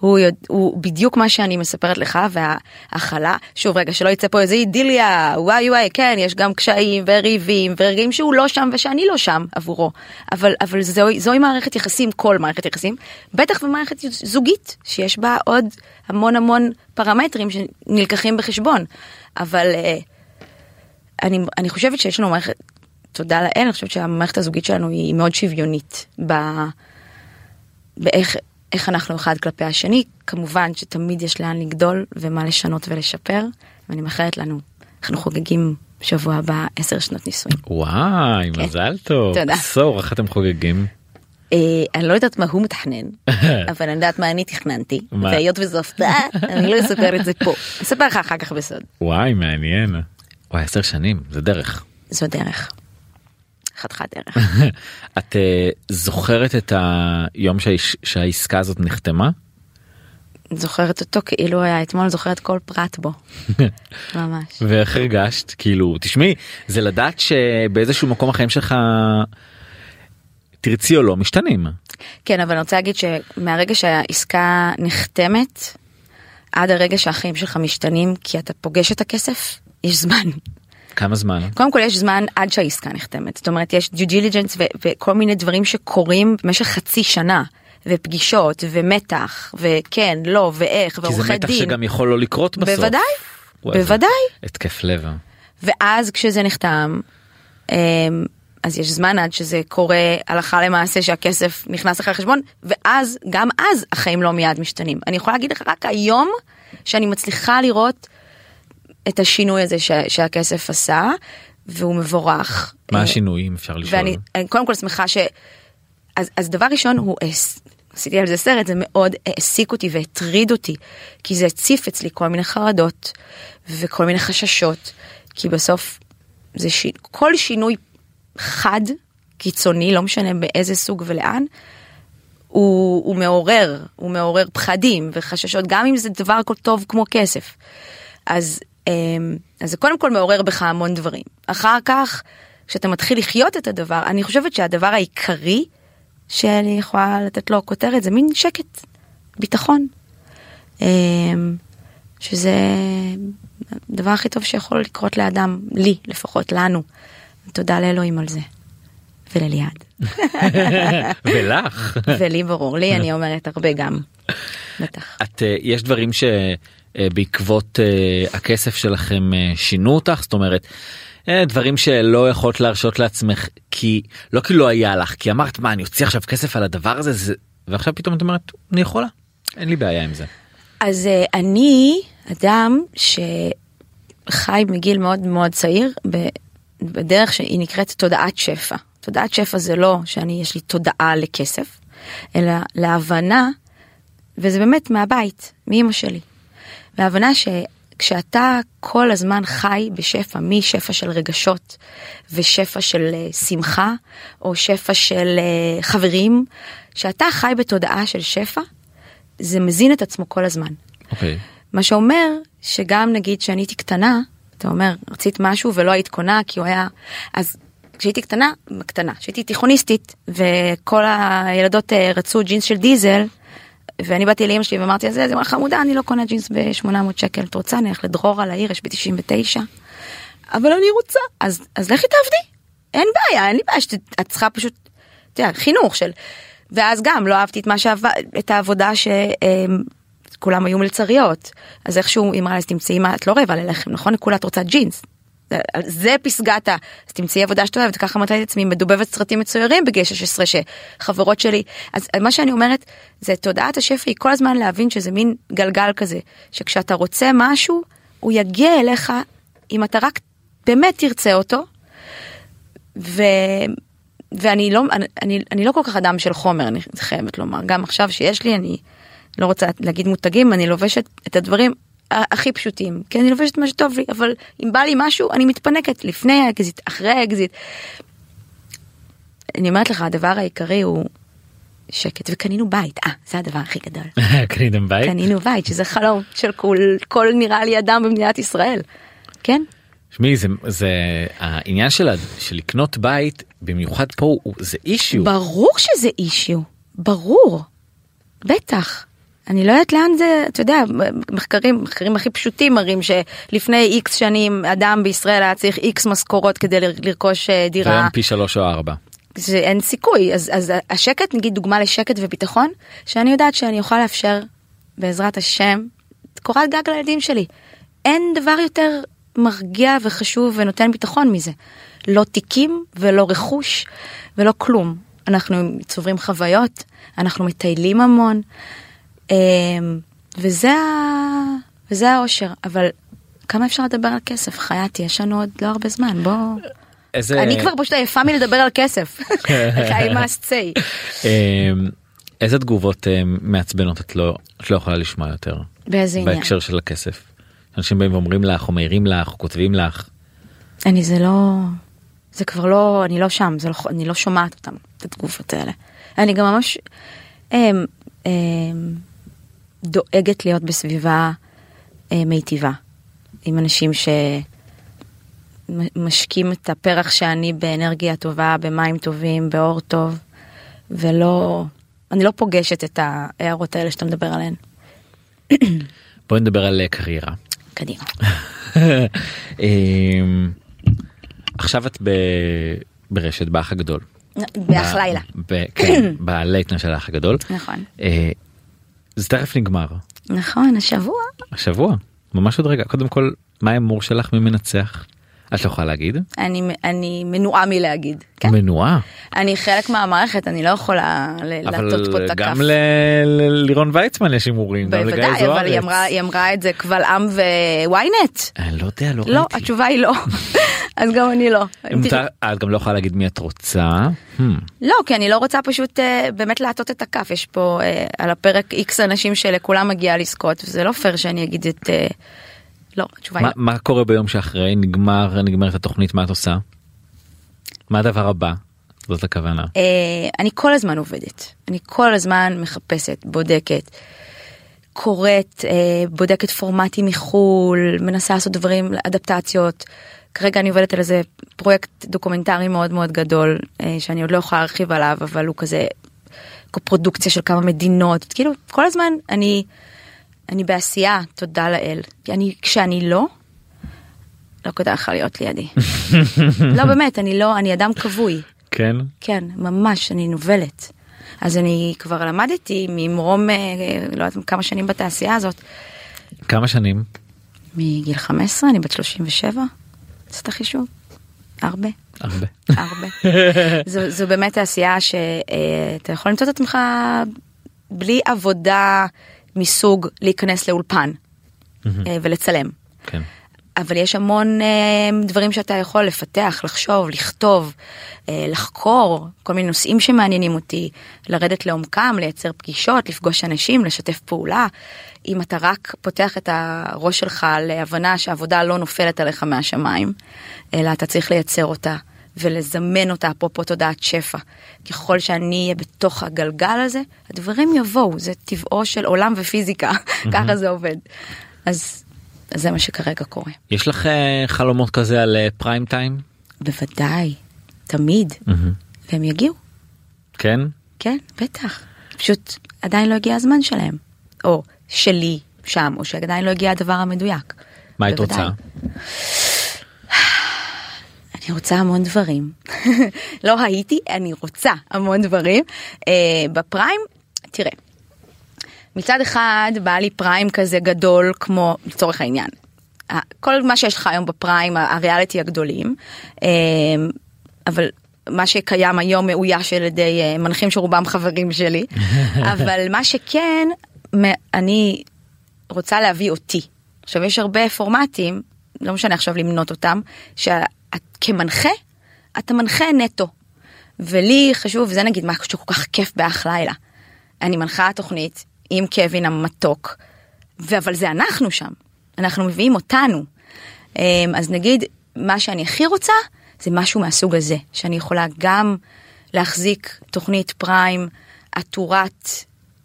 C: הוא, יודע, הוא בדיוק מה שאני מספרת לך וההכלה שוב רגע שלא יצא פה איזה אידיליה וואי וואי כן יש גם קשיים וריבים ורגעים שהוא לא שם ושאני לא שם עבורו אבל אבל זוהי, זוהי מערכת יחסים כל מערכת יחסים בטח במערכת זוגית שיש בה עוד המון המון פרמטרים שנלקחים בחשבון אבל. Uh, אני, אני חושבת שיש לנו מערכת, תודה לאל, אני חושבת שהמערכת הזוגית שלנו היא מאוד שוויונית ב, באיך איך אנחנו אחד כלפי השני. כמובן שתמיד יש לאן לגדול ומה לשנות ולשפר, ואני מאחלת לנו, אנחנו חוגגים בשבוע הבא עשר שנות נישואים.
B: וואי, כן. מזל טוב.
C: תודה.
B: עשור, איך אתם חוגגים?
C: אה, אני לא יודעת מה הוא מתכנן, אבל אני יודעת מה אני תכננתי, והיות וזו הפתעה, אני לא אספר את זה פה. אספר לך אחר כך בסוד.
B: וואי, מעניין. וואי, עשר שנים, זה דרך.
C: זו דרך. חתיכת דרך.
B: את uh, זוכרת את היום שהעס... שהעסקה הזאת נחתמה?
C: זוכרת אותו כאילו היה אתמול זוכרת כל פרט בו. ממש.
B: ואיך הרגשת כאילו תשמעי זה לדעת שבאיזשהו מקום החיים שלך תרצי או לא משתנים.
C: כן אבל אני רוצה להגיד שמהרגע שהעסקה נחתמת עד הרגע שהחיים שלך משתנים כי אתה פוגש את הכסף יש זמן.
B: כמה זמן?
C: קודם כל יש זמן עד שהעסקה נחתמת, זאת אומרת יש דיו דיליג'נס וכל מיני דברים שקורים במשך חצי שנה. ופגישות ומתח וכן לא ואיך ועורכי דין.
B: כי זה מתח שגם יכול לא לקרות בסוף.
C: בוודאי, בוודאי.
B: התקף לב.
C: ואז כשזה נחתם אמ, אז יש זמן עד שזה קורה הלכה למעשה שהכסף נכנס לך לחשבון ואז גם אז החיים לא מיד משתנים. אני יכולה להגיד לך רק היום שאני מצליחה לראות את השינוי הזה ש, שהכסף עשה והוא מבורך.
B: מה אה, השינוי אם אפשר לשאול?
C: ואני אני קודם כל שמחה ש... אז, אז דבר ראשון הוא עשיתי על זה סרט זה מאוד העסיק אותי והטריד אותי כי זה הציף אצלי כל מיני חרדות וכל מיני חששות כי בסוף זה ש... כל שינוי חד קיצוני לא משנה באיזה סוג ולאן הוא, הוא מעורר הוא מעורר פחדים וחששות גם אם זה דבר כל טוב כמו כסף. אז אז זה קודם כל מעורר בך המון דברים. אחר כך, כשאתה מתחיל לחיות את הדבר, אני חושבת שהדבר העיקרי שאני יכולה לתת לו כותרת זה מין שקט, ביטחון. אמ, שזה הדבר הכי טוב שיכול לקרות לאדם, לי לפחות, לנו. תודה לאלוהים על זה. ולליעד.
B: ולך.
C: ולי ברור, לי אני אומרת הרבה גם. בטח.
B: את, אה, יש דברים ש... אה, בעקבות אה, הכסף שלכם אה, שינו אותך זאת אומרת דברים שלא יכולת להרשות לעצמך כי לא כי לא היה לך כי אמרת מה אני אוציא עכשיו כסף על הדבר הזה זה ועכשיו פתאום את אומרת אני יכולה אין לי בעיה עם זה.
C: אז אני אדם חי מגיל מאוד מאוד צעיר בדרך שהיא נקראת תודעת שפע. תודעת שפע זה לא שאני יש לי תודעה לכסף, אלא להבנה, וזה באמת מהבית, מאמא שלי. וההבנה שכשאתה כל הזמן חי בשפע, משפע של רגשות ושפע של אה, שמחה או שפע של אה, חברים, שאתה חי בתודעה של שפע, זה מזין את עצמו כל הזמן.
B: אוקיי.
C: מה שאומר שגם נגיד שאני הייתי קטנה, אתה אומר רצית משהו ולא היית קונה כי הוא היה, אז כשהייתי קטנה, קטנה, כשהייתי תיכוניסטית וכל הילדות אה, רצו ג'ינס של דיזל, ואני באתי לאמא שלי ואמרתי על זה, אז היא אמרה חמודה אני לא קונה ג'ינס ב-800 שקל, את רוצה? נלך לדרור על העיר, יש ב-99, אבל אני רוצה, אז, אז לכי תעבדי, אין בעיה, אין לי בעיה שאת צריכה פשוט, אתה יודע, חינוך של, ואז גם לא אהבתי את מה שעבד, את העבודה ש... אמ, היו מלצריות. אז איכשהו אמרה לה אז תמצאי מה את לא רעבה ללחם נכון? כולה את רוצה ג'ינס. זה- פסגת ה... אז תמצאי עבודה שאת אוהבת ככה מצאתי את עצמי מדובבת סרטים מצוירים בגיל 16 שחברות שלי אז מה שאני אומרת זה תודעת השפע היא כל הזמן להבין שזה מין גלגל כזה שכשאתה רוצה משהו הוא יגיע אליך אם אתה רק באמת תרצה אותו. ו... ואני לא אני, אני, אני לא כל כך אדם של חומר אני חייבת לומר גם עכשיו שיש לי אני לא רוצה להגיד מותגים אני לובשת את הדברים הכי פשוטים כי אני לובשת מה שטוב לי אבל אם בא לי משהו אני מתפנקת לפני האקזיט אחרי האקזיט. אני אומרת לך הדבר העיקרי הוא שקט וקנינו בית אה זה הדבר הכי גדול
B: קניתם בית?
C: קנינו בית שזה חלום של כל כל נראה לי אדם במדינת ישראל כן
B: שמי זה זה העניין של של לקנות בית במיוחד פה הוא- זה אישיו.
C: ברור שזה אישיו, ברור, בטח. אני לא יודעת לאן זה, אתה יודע, מחקרים, מחקרים הכי פשוטים מראים שלפני איקס שנים אדם בישראל היה צריך איקס משכורות כדי לרכוש אה, דירה,
B: והיום פי שלוש או ארבע.
C: שאין סיכוי, אז, אז השקט, נגיד דוגמה לשקט וביטחון, שאני יודעת שאני אוכל לאפשר, בעזרת השם, קורת גג לילדים שלי. אין דבר יותר מרגיע וחשוב ונותן ביטחון מזה. לא תיקים ולא רכוש ולא כלום. אנחנו צוברים חוויות, אנחנו מטיילים המון, וזה, ה... וזה האושר, אבל כמה אפשר לדבר על כסף? חייתי, יש לנו עוד לא הרבה זמן, בוא...
B: איזה
C: אני כבר פשוט עייפה מלדבר על כסף. I must say.
B: אמ, איזה תגובות אמ, מעצבנות את לא את לא יכולה לשמוע יותר
C: באיזה עניין?
B: בהקשר של הכסף. אנשים באים ואומרים לך או מעירים לך או כותבים לך.
C: אני זה לא... זה כבר לא... אני לא שם, לא, אני לא שומעת אותם, את התגובות האלה. אני גם ממש אמ, אמ, דואגת להיות בסביבה אה, מיטיבה. עם אנשים שמשקים את הפרח שאני באנרגיה טובה, במים טובים, באור טוב, ולא... אני לא פוגשת את ההערות האלה שאתה מדבר עליהן.
B: בואי נדבר על אה, קריירה.
C: קדימה.
B: אמ, עכשיו את ב- ברשת באח הגדול.
C: באח לילה.
B: ב- כן, בלייטנה של האח הגדול.
C: נכון.
B: זה תכף נגמר
C: נכון, השבוע.
B: השבוע ממש עוד רגע קודם כל מה ההימור שלך מי מנצח? את לא יכולה להגיד?
C: אני, אני מנועה מלהגיד. כן.
B: מנועה.
C: אני חלק מהמערכת, אני לא יכולה ל- לעטות פה
B: אבל
C: את הכף.
B: גם ל- ל- לירון ויצמן יש הימורים. גם לגיא
C: בוודאי, אבל היא. אמרה, היא אמרה את זה קבל עם וויינט.
B: אני לא יודע לא
C: לא,
B: ראיתי.
C: התשובה היא לא. אז גם אני לא.
B: את גם לא יכולה להגיד מי את רוצה. Hmm.
C: לא, כי אני לא רוצה פשוט אה, באמת להטות את הכף. יש פה אה, על הפרק איקס אנשים שלכולם מגיע לזכות, וזה לא פייר שאני אגיד את... אה, לא, התשובה היא
B: מה-
C: לא.
B: מה קורה ביום שאחרי נגמר נגמרת התוכנית מה את עושה? מה הדבר הבא? זאת הכוונה.
C: אני כל הזמן עובדת, אני כל הזמן מחפשת, בודקת, קוראת, בודקת פורמטים מחו"ל, מנסה לעשות דברים, אדפטציות. כרגע אני עובדת על איזה פרויקט דוקומנטרי מאוד מאוד גדול, אה, שאני עוד לא יכולה להרחיב עליו, אבל הוא כזה פרודוקציה של כמה מדינות, כאילו כל הזמן אני, אני בעשייה, תודה לאל. כי אני, כשאני לא, לא כדאי לך להיות לידי. לא באמת, אני לא, אני אדם כבוי.
B: כן?
C: כן, ממש, אני נובלת. אז אני כבר למדתי ממרום, אה, לא יודעת כמה שנים בתעשייה הזאת,
B: כמה שנים?
C: מגיל 15, אני בת 37, עשית חישוב? הרבה,
B: הרבה.
C: הרבה. זו, זו באמת תעשייה שאתה יכול למצוא את עצמך בלי עבודה מסוג להיכנס לאולפן אה, ולצלם.
B: כן.
C: אבל יש המון אה, דברים שאתה יכול לפתח, לחשוב, לכתוב, אה, לחקור, כל מיני נושאים שמעניינים אותי, לרדת לעומקם, לייצר פגישות, לפגוש אנשים, לשתף פעולה. אם אתה רק פותח את הראש שלך להבנה שהעבודה לא נופלת עליך מהשמיים, אלא אתה צריך לייצר אותה ולזמן אותה, אפרופו תודעת שפע. ככל שאני אהיה בתוך הגלגל הזה, הדברים יבואו, זה טבעו של עולם ופיזיקה, ככה זה עובד. אז אז זה מה שכרגע קורה.
B: יש לך אה, חלומות כזה על אה, פריים טיים?
C: בוודאי, תמיד, והם יגיעו,
B: כן?
C: כן, בטח. פשוט עדיין לא הגיע הזמן שלהם, או שלי שם, או שעדיין לא הגיע הדבר המדויק.
B: מה היית. רוצה?
C: אני רוצה המון דברים. לא הייתי, אני רוצה המון דברים. אה, בפריים, תראה, מצד אחד בא לי פריים כזה גדול כמו לצורך העניין. כל מה שיש לך היום בפריים הריאליטי הגדולים אה, אבל מה שקיים היום מאויש על ידי אה, מנחים שרובם חברים שלי אבל מה שכן אני רוצה להביא אותי. עכשיו יש הרבה פורמטים לא משנה עכשיו למנות אותם שכמנחה אתה מנחה נטו. ולי חשוב זה נגיד משהו שכל כך כיף באח לילה. אני מנחה תוכנית עם קווין המתוק, אבל זה אנחנו שם, אנחנו מביאים אותנו. אמ, אז נגיד, מה שאני הכי רוצה זה משהו מהסוג הזה, שאני יכולה גם להחזיק תוכנית פריים עטורת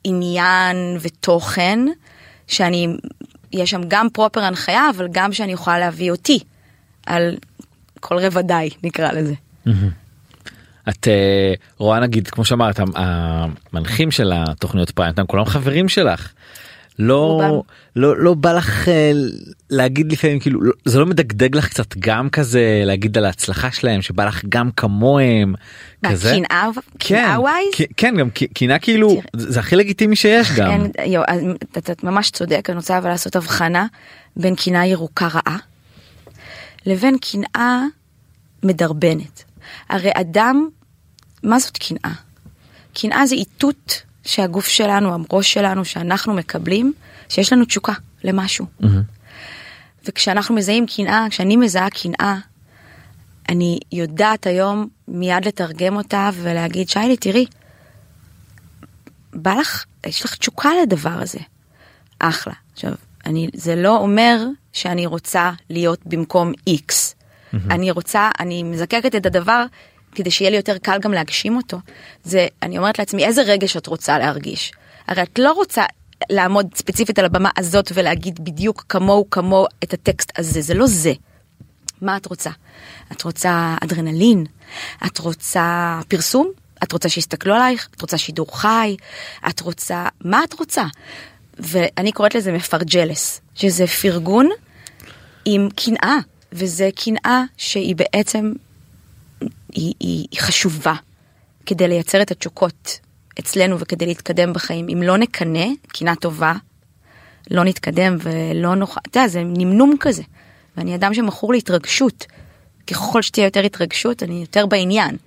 C: עניין ותוכן, שאני, יש שם גם פרופר הנחיה, אבל גם שאני יכולה להביא אותי על כל רבדיי, נקרא לזה.
B: את אה, רואה נגיד כמו שאמרת המנחים של התוכניות פריים טיים כולם חברים שלך. לא. לא לא בא לך אה, להגיד לפעמים כאילו לא- זה לא מדגדג לך קצת גם כזה להגיד על ההצלחה שלהם שבא לך גם כמוהם. כזה?
C: קנאה
B: כן,
C: ווייז?
B: כן, גם קנאה כאילו
C: תראה.
B: זה הכי לגיטימי שיש גם.
C: אין, יו, אתה ממש צודק, אני רוצה אבל לעשות הבחנה בין קנאה ירוקה רעה לבין קנאה מדרבנת. הרי אדם, מה זאת קנאה? קנאה זה איתות שהגוף שלנו, הראש שלנו, שאנחנו מקבלים, שיש לנו תשוקה למשהו. וכשאנחנו מזהים קנאה, כשאני מזהה קנאה, אני יודעת היום מיד לתרגם אותה ולהגיד, שיילי, תראי, בא לך, יש לך תשוקה לדבר הזה. אחלה. עכשיו, אני, זה לא אומר שאני רוצה להיות במקום איקס. אני רוצה, אני מזקקת את הדבר כדי שיהיה לי יותר קל גם להגשים אותו. זה, אני אומרת לעצמי, איזה רגש את רוצה להרגיש? הרי את לא רוצה לעמוד ספציפית על הבמה הזאת ולהגיד בדיוק כמוהו כמו את הטקסט הזה, זה לא זה. מה את רוצה? את רוצה אדרנלין? את רוצה פרסום? את רוצה שיסתכלו עלייך? את רוצה שידור חי? את רוצה... מה את רוצה? ואני קוראת לזה מפרג'לס, שזה פרגון עם קנאה, וזה קנאה שהיא בעצם, היא, היא, היא חשובה כדי לייצר את התשוקות אצלנו וכדי להתקדם בחיים. אם לא נקנא, קנאה טובה, לא נתקדם ולא נוכל, אתה יודע, זה נמנום כזה. ואני אדם שמכור להתרגשות. ככל שתהיה יותר התרגשות, אני יותר בעניין.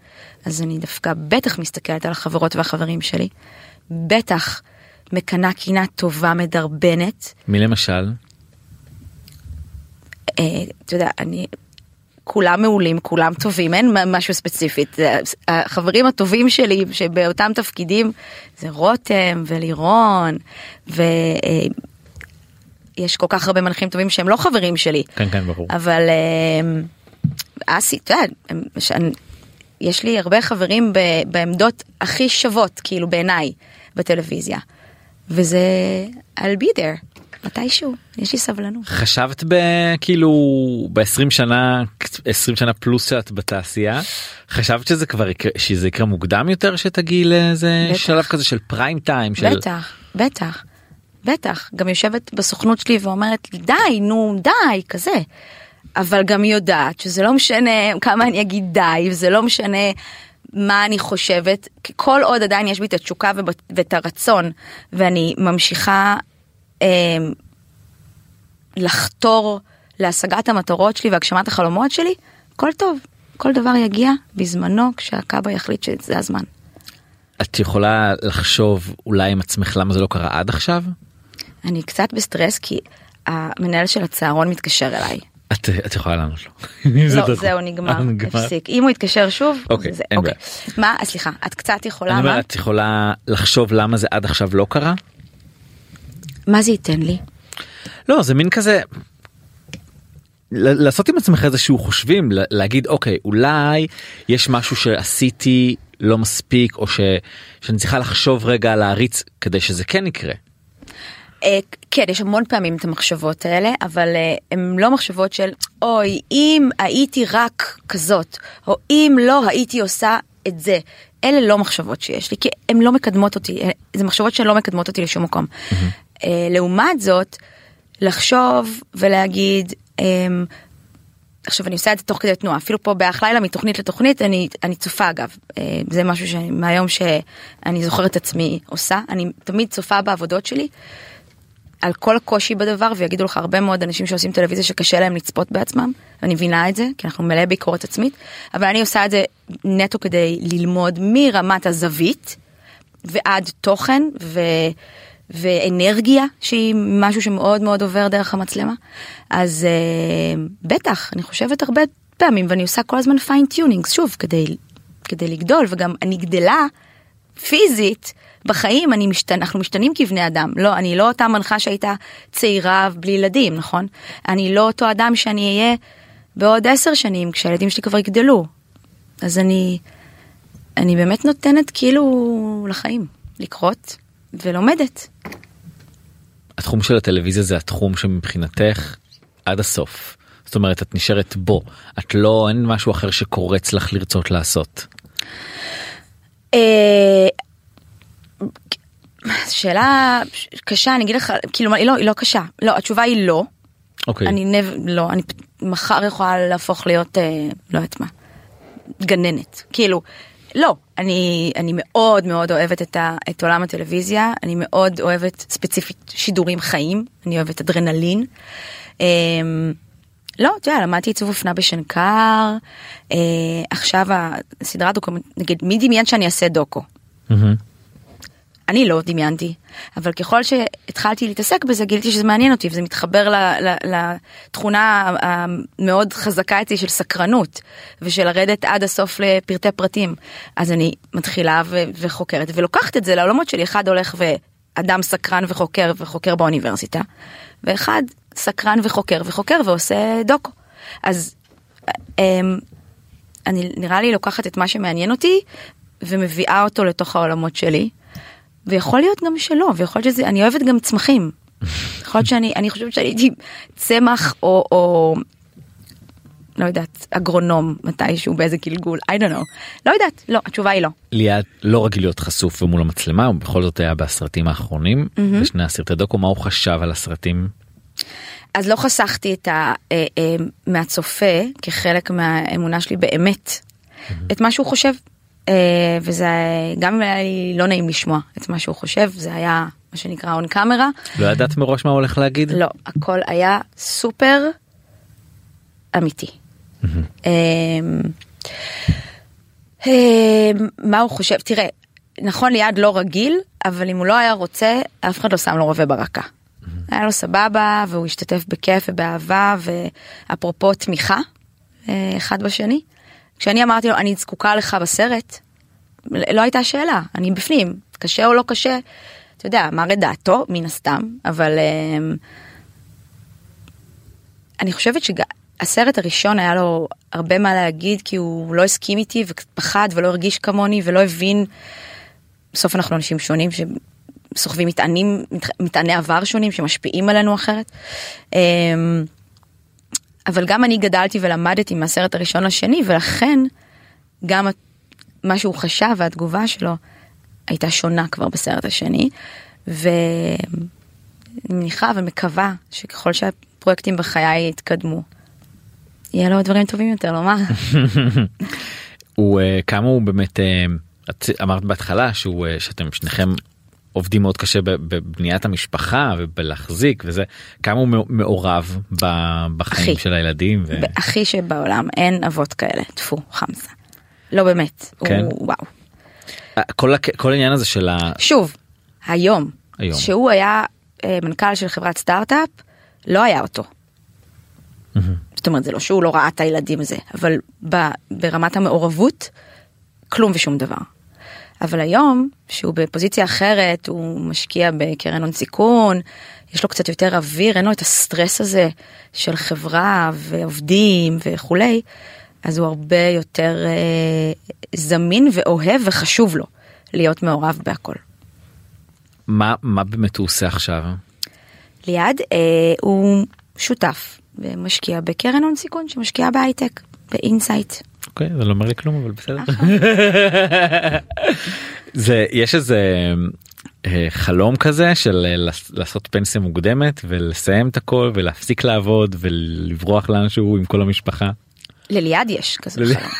C: אז אני דווקא בטח מסתכלת על החברות והחברים שלי. בטח מקנאה קינה טובה מדרבנת.
B: מי למשל?
C: אה, אתה יודע, אני... כולם מעולים, כולם טובים, אין משהו ספציפי. זה- החברים הטובים שלי שבאותם תפקידים זה רותם ולירון ויש כל כך הרבה מנחים טובים שהם לא חברים שלי.
B: כן כן ברור.
C: אבל אה, אסי, אתה יודע, יש לי הרבה חברים בעמדות הכי שוות, כאילו בעיניי, בטלוויזיה. וזה I'll be there, מתישהו, יש לי סבלנות.
B: חשבת ב... כאילו ב-20 שנה 20 שנה פלוס שאת בתעשייה חשבת שזה כבר יקרה שזה יקרה מוקדם יותר שתגיעי לאיזה. שלב כזה של פריים טיים של
C: בטח, בטח, בטח. גם יושבת בסוכנות שלי ואומרת לי, די, נו, די, כזה. אבל גם יודעת שזה לא משנה כמה אני אגיד די, וזה לא משנה מה אני חושבת, כל עוד עדיין יש בי את התשוקה ואת הרצון, ואני ממשיכה לחתור להשגת המטרות שלי והגשמת החלומות שלי, הכל טוב. כל דבר יגיע בזמנו כשהכבא יחליט שזה הזמן.
B: את יכולה לחשוב אולי עם עצמך למה זה לא קרה עד עכשיו
C: אני קצת בסטרס כי המנהל של הצהרון מתקשר אליי
B: את את יכולה לענות לו.
C: לא. זהו, נגמר. הפסיק. אם הוא יתקשר שוב,
B: אוקיי,
C: זה-
B: אין
C: אוקיי. מה, אז סליחה, את קצת יכולה,
B: אני
C: מה?
B: אומר, את יכולה לחשוב למה זה עד עכשיו לא קרה?
C: מה זה ייתן לי?
B: לא זה מין כזה. לעשות עם עצמך איזשהו חושבים ל- להגיד אוקיי אולי יש משהו שעשיתי לא מספיק או ש, שאני צריכה לחשוב רגע להריץ כדי שזה כן יקרה.
C: אה, כן, יש המון פעמים את המחשבות האלה, אבל אה, הן לא מחשבות של אוי, אם הייתי רק כזאת, או אם לא הייתי עושה את זה. אלה לא מחשבות שיש לי, כי הן לא מקדמות אותי, אה, זה מחשבות שלא מקדמות אותי לשום מקום. אה, לעומת זאת, לחשוב ולהגיד, אמ, עכשיו אני עושה את זה תוך כדי תנועה אפילו פה באח לילה מתוכנית לתוכנית אני אני צופה אגב. אה, זה משהו שמהיום שאני זוכרת עצמי עושה. אני תמיד צופה בעבודות שלי. על כל הקושי בדבר ויגידו לך הרבה מאוד אנשים שעושים טלוויזיה שקשה להם לצפות בעצמם. אני מבינה את זה כי אנחנו מלא ביקורת עצמית. אבל אני עושה את זה נטו כדי ללמוד מרמת הזווית ועד תוכן ו... ואנרגיה שהיא משהו שמאוד מאוד עובר דרך המצלמה אז אה, בטח אני חושבת הרבה פעמים ואני עושה כל הזמן fine tuning שוב כדי כדי לגדול וגם אני גדלה פיזית בחיים אני משתנה אנחנו משתנים כבני אדם. לא אני לא אותה מנחה שהייתה צעירה בלי ילדים נכון? אני לא אותו אדם שאני אהיה בעוד עשר שנים כשהילדים שלי כבר יגדלו. אז אני אני באמת נותנת כאילו לחיים לקרות ולומדת.
B: התחום של הטלוויזיה זה התחום שמבחינתך עד הסוף. זאת אומרת את נשארת בו את לא אין משהו אחר שקורץ לך לרצות לעשות.
C: אה, שאלה קשה אני אגיד לך כאילו היא לא היא לא קשה לא התשובה היא לא
B: אוקיי.
C: אני נב... לא אני מחר יכולה להפוך להיות אה, לא יודעת מה גננת כאילו לא אני אני מאוד מאוד אוהבת את, ה, את עולם הטלוויזיה אני מאוד אוהבת ספציפית שידורים חיים אני אוהבת אדרנלין. אה, לא, אתה יודע, למדתי עיצוב אופנה בשנקר, אה, עכשיו הסדרה דוקומנט, נגיד, מי דמיין שאני אעשה דוקו?
B: מהמם.
C: אני לא דמיינתי, אבל ככל שהתחלתי להתעסק בזה גיליתי שזה מעניין אותי וזה מתחבר לתכונה המאוד חזקה אצלי של סקרנות ושל לרדת עד הסוף לפרטי פרטים. אז אני מתחילה ו, וחוקרת ולוקחת את זה לעולמות שלי, אחד הולך ואדם סקרן וחוקר וחוקר באוניברסיטה, ואחד סקרן וחוקר וחוקר ועושה דוקו. אז אמ, אני נראה לי לוקחת את מה שמעניין אותי ומביאה אותו לתוך העולמות שלי. ויכול להיות גם שלא ויכול להיות שזה אני אוהבת גם צמחים. יכול להיות שאני אני חושבת שאני הייתי צמח או או לא יודעת אגרונום מתישהו באיזה גלגול I don't know לא יודעת לא התשובה היא לא.
B: ליעד לא רגיל להיות חשוף ומול המצלמה הוא בכל זאת היה בסרטים האחרונים
C: מהמם.
B: בשני הסרטי דוקו מה הוא חשב על הסרטים.
C: אז לא חסכתי את ה... אה, אה, מהצופה כחלק מהאמונה שלי באמת את מה שהוא חושב. אה, וזה גם היה לי לא נעים לשמוע את מה שהוא חושב זה היה מה שנקרא און קאמרה
B: לא ידעת מראש מה הוא הולך להגיד?
C: לא הכל היה סופר אמיתי. אמ, אמ, מה הוא חושב תראה נכון ליעד לא רגיל אבל אם הוא לא היה רוצה אף אחד לא שם לו רובה ברקה. היה לו סבבה והוא השתתף בכיף ובאהבה ואפרופו תמיכה אה, אחד בשני. כשאני אמרתי לו אני זקוקה לך בסרט לא הייתה שאלה אני בפנים קשה או לא קשה. אתה יודע אמר את דעתו מן הסתם אבל אמ, אני חושבת שהסרט הראשון היה לו הרבה מה להגיד כי הוא לא הסכים איתי ופחד ולא הרגיש כמוני ולא הבין. בסוף אנחנו אנשים שונים שסוחבים מטענים מטעני עבר שונים שמשפיעים עלינו אחרת. אמ, אבל גם אני גדלתי ולמדתי מהסרט הראשון לשני ולכן גם מה שהוא חשב והתגובה שלו הייתה שונה כבר בסרט השני. ואני מניחה ומקווה שככל שהפרויקטים בחיי יתקדמו יהיה לו דברים טובים יותר לומר.
B: הוא אה, כמה הוא באמת אה, אמרת בהתחלה שהוא אה, שאתם שניכם עובדים מאוד קשה בבניית המשפחה ובלהחזיק וזה כמה הוא מעורב בחיים
C: אחי.
B: של הילדים. ו...
C: הכי שבעולם אין אבות כאלה טפו חמסה. לא באמת.
B: כן.
C: הוא, וואו.
B: כל, הק- כל העניין הזה של ה...
C: שוב היום,
B: היום.
C: שהוא היה אה, מנכ"ל של חברת סטארט-אפ לא היה אותו. זאת זאת אומרת זה לא שהוא לא ראה את הילדים הזה אבל ב- ברמת המעורבות כלום ושום דבר. אבל היום שהוא בפוזיציה אחרת הוא משקיע בקרן הון סיכון יש לו קצת יותר אוויר אין לו את הסטרס הזה של חברה ועובדים וכולי אז הוא הרבה יותר אה, זמין ואוהב וחשוב לו להיות מעורב בהכל.
B: מה מה באמת הוא עושה עכשיו?
C: ליעד אה, הוא שותף ומשקיע בקרן הון סיכון שמשקיעה בהייטק ב insight.
B: אוקיי זה לא אומר לי כלום אבל בסדר. זה יש איזה אה, חלום כזה של אה, לעשות פנסיה מוקדמת ולסיים את הכל ולהפסיק לעבוד ולברוח לאנשהו עם כל המשפחה.
C: לליעד יש כזה חלום.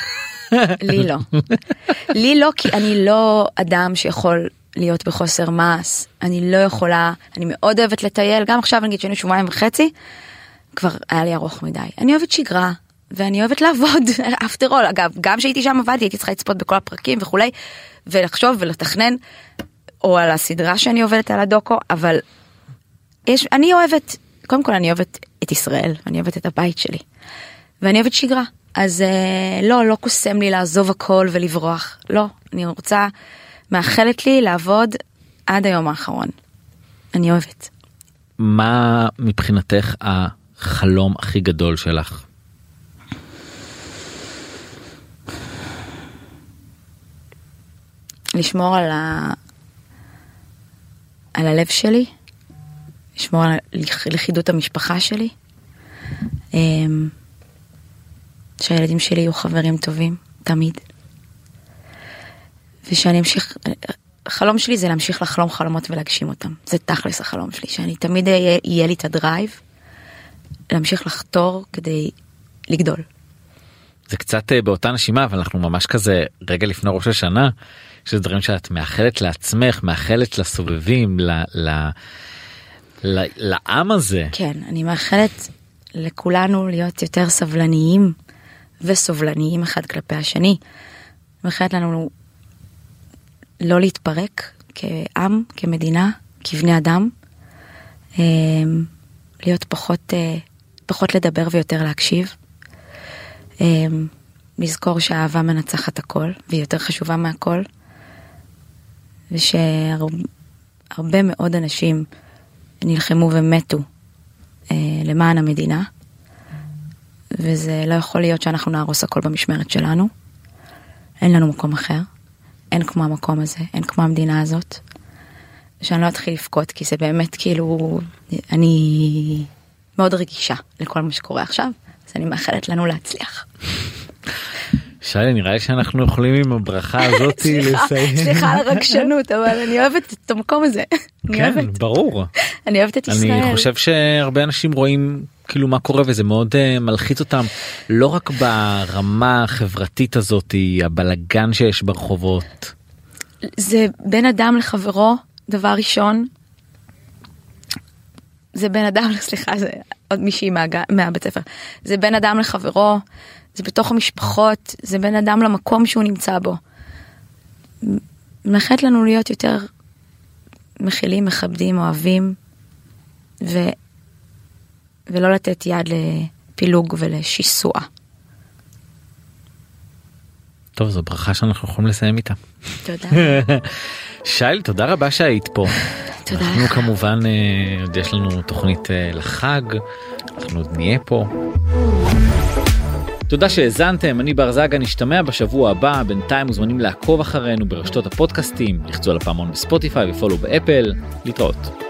C: לי לא. לי לא כי אני לא אדם שיכול להיות בחוסר מעש. אני לא יכולה, אני מאוד אוהבת לטייל, גם עכשיו נגיד שהיינו שבועיים וחצי, כבר היה לי ארוך מדי. אני אוהבת שגרה. ואני אוהבת לעבוד, after all, אגב, גם כשהייתי שם עבדתי, הייתי צריכה לצפות בכל הפרקים וכולי, ולחשוב ולתכנן, או על הסדרה שאני עובדת על הדוקו, אבל יש, אני אוהבת, קודם כל אני אוהבת את ישראל, אני אוהבת את הבית שלי, ואני אוהבת שגרה, אז אה, לא, לא קוסם לי לעזוב הכל ולברוח, לא, אני רוצה, מאחלת לי לעבוד עד היום האחרון. אני אוהבת.
B: מה מבחינתך החלום הכי גדול שלך?
C: לשמור על, ה... על הלב שלי, לשמור על לכ- לכידות המשפחה שלי, אמ, שהילדים שלי יהיו חברים טובים, תמיד. ושאני אמשיך, החלום שלי זה להמשיך לחלום חלומות ולהגשים אותם. זה תכלס החלום שלי, שאני תמיד אהיה, יהיה לי את הדרייב, להמשיך לחתור כדי לגדול.
B: זה קצת אה, באותה נשימה אבל אנחנו ממש כזה רגע לפני ראש השנה שזה דברים שאת מאחלת לעצמך מאחלת לסובבים ל, ל, ל, לעם הזה
C: כן, אני מאחלת לכולנו להיות יותר סבלניים וסובלניים אחד כלפי השני. מאחלת לנו לא להתפרק כעם, כמדינה, כבני אדם. אמ, להיות פחות, אה, פחות לדבר ויותר להקשיב. אמ, לזכור שהאהבה מנצחת הכל והיא יותר חשובה מהכל. ושהרבה מאוד אנשים נלחמו ומתו אה, למען המדינה. וזה לא יכול להיות שאנחנו נהרוס הכל במשמרת שלנו. אין לנו מקום אחר. אין כמו המקום הזה, אין כמו המדינה הזאת. שאני לא אתחיל לבכות כי זה באמת כאילו אני מאוד רגישה לכל מה שקורה עכשיו אז אני מאחלת לנו להצליח.
B: שי נראה לי שאנחנו יכולים עם הברכה הזאת לסיים.
C: סליחה על הרגשנות אבל אני אוהבת את המקום הזה.
B: כן ברור
C: אני אוהבת את ישראל.
B: אני חושב שהרבה אנשים רואים כאילו מה קורה וזה מאוד uh, מלחיץ אותם לא רק ברמה החברתית הזאת הבלגן שיש ברחובות.
C: זה בין אדם לחברו דבר ראשון. זה בין אדם סליחה זה עוד מישהי. מהבית ספר זה בין אדם לחברו זה בתוך המשפחות זה בין אדם למקום שהוא נמצא בו. מאחלת לנו להיות יותר מכילים מכבדים אוהבים ו... ולא לתת יד לפילוג ולשיסוע.
B: טוב זו ברכה שאנחנו יכולים לסיים איתה.
C: תודה.
B: שייל תודה רבה שהיית פה.
C: תודה
B: אנחנו
C: לך.
B: כמובן אה, עוד יש לנו תוכנית אה, לחג אנחנו עוד נהיה פה. תודה שהאזנתם אני בר זגה נשתמע בשבוע הבא בינתיים מוזמנים לעקוב אחרינו ברשתות הפודקאסטים לחצו על הפעמון בספוטיפיי ופולו באפל להתראות.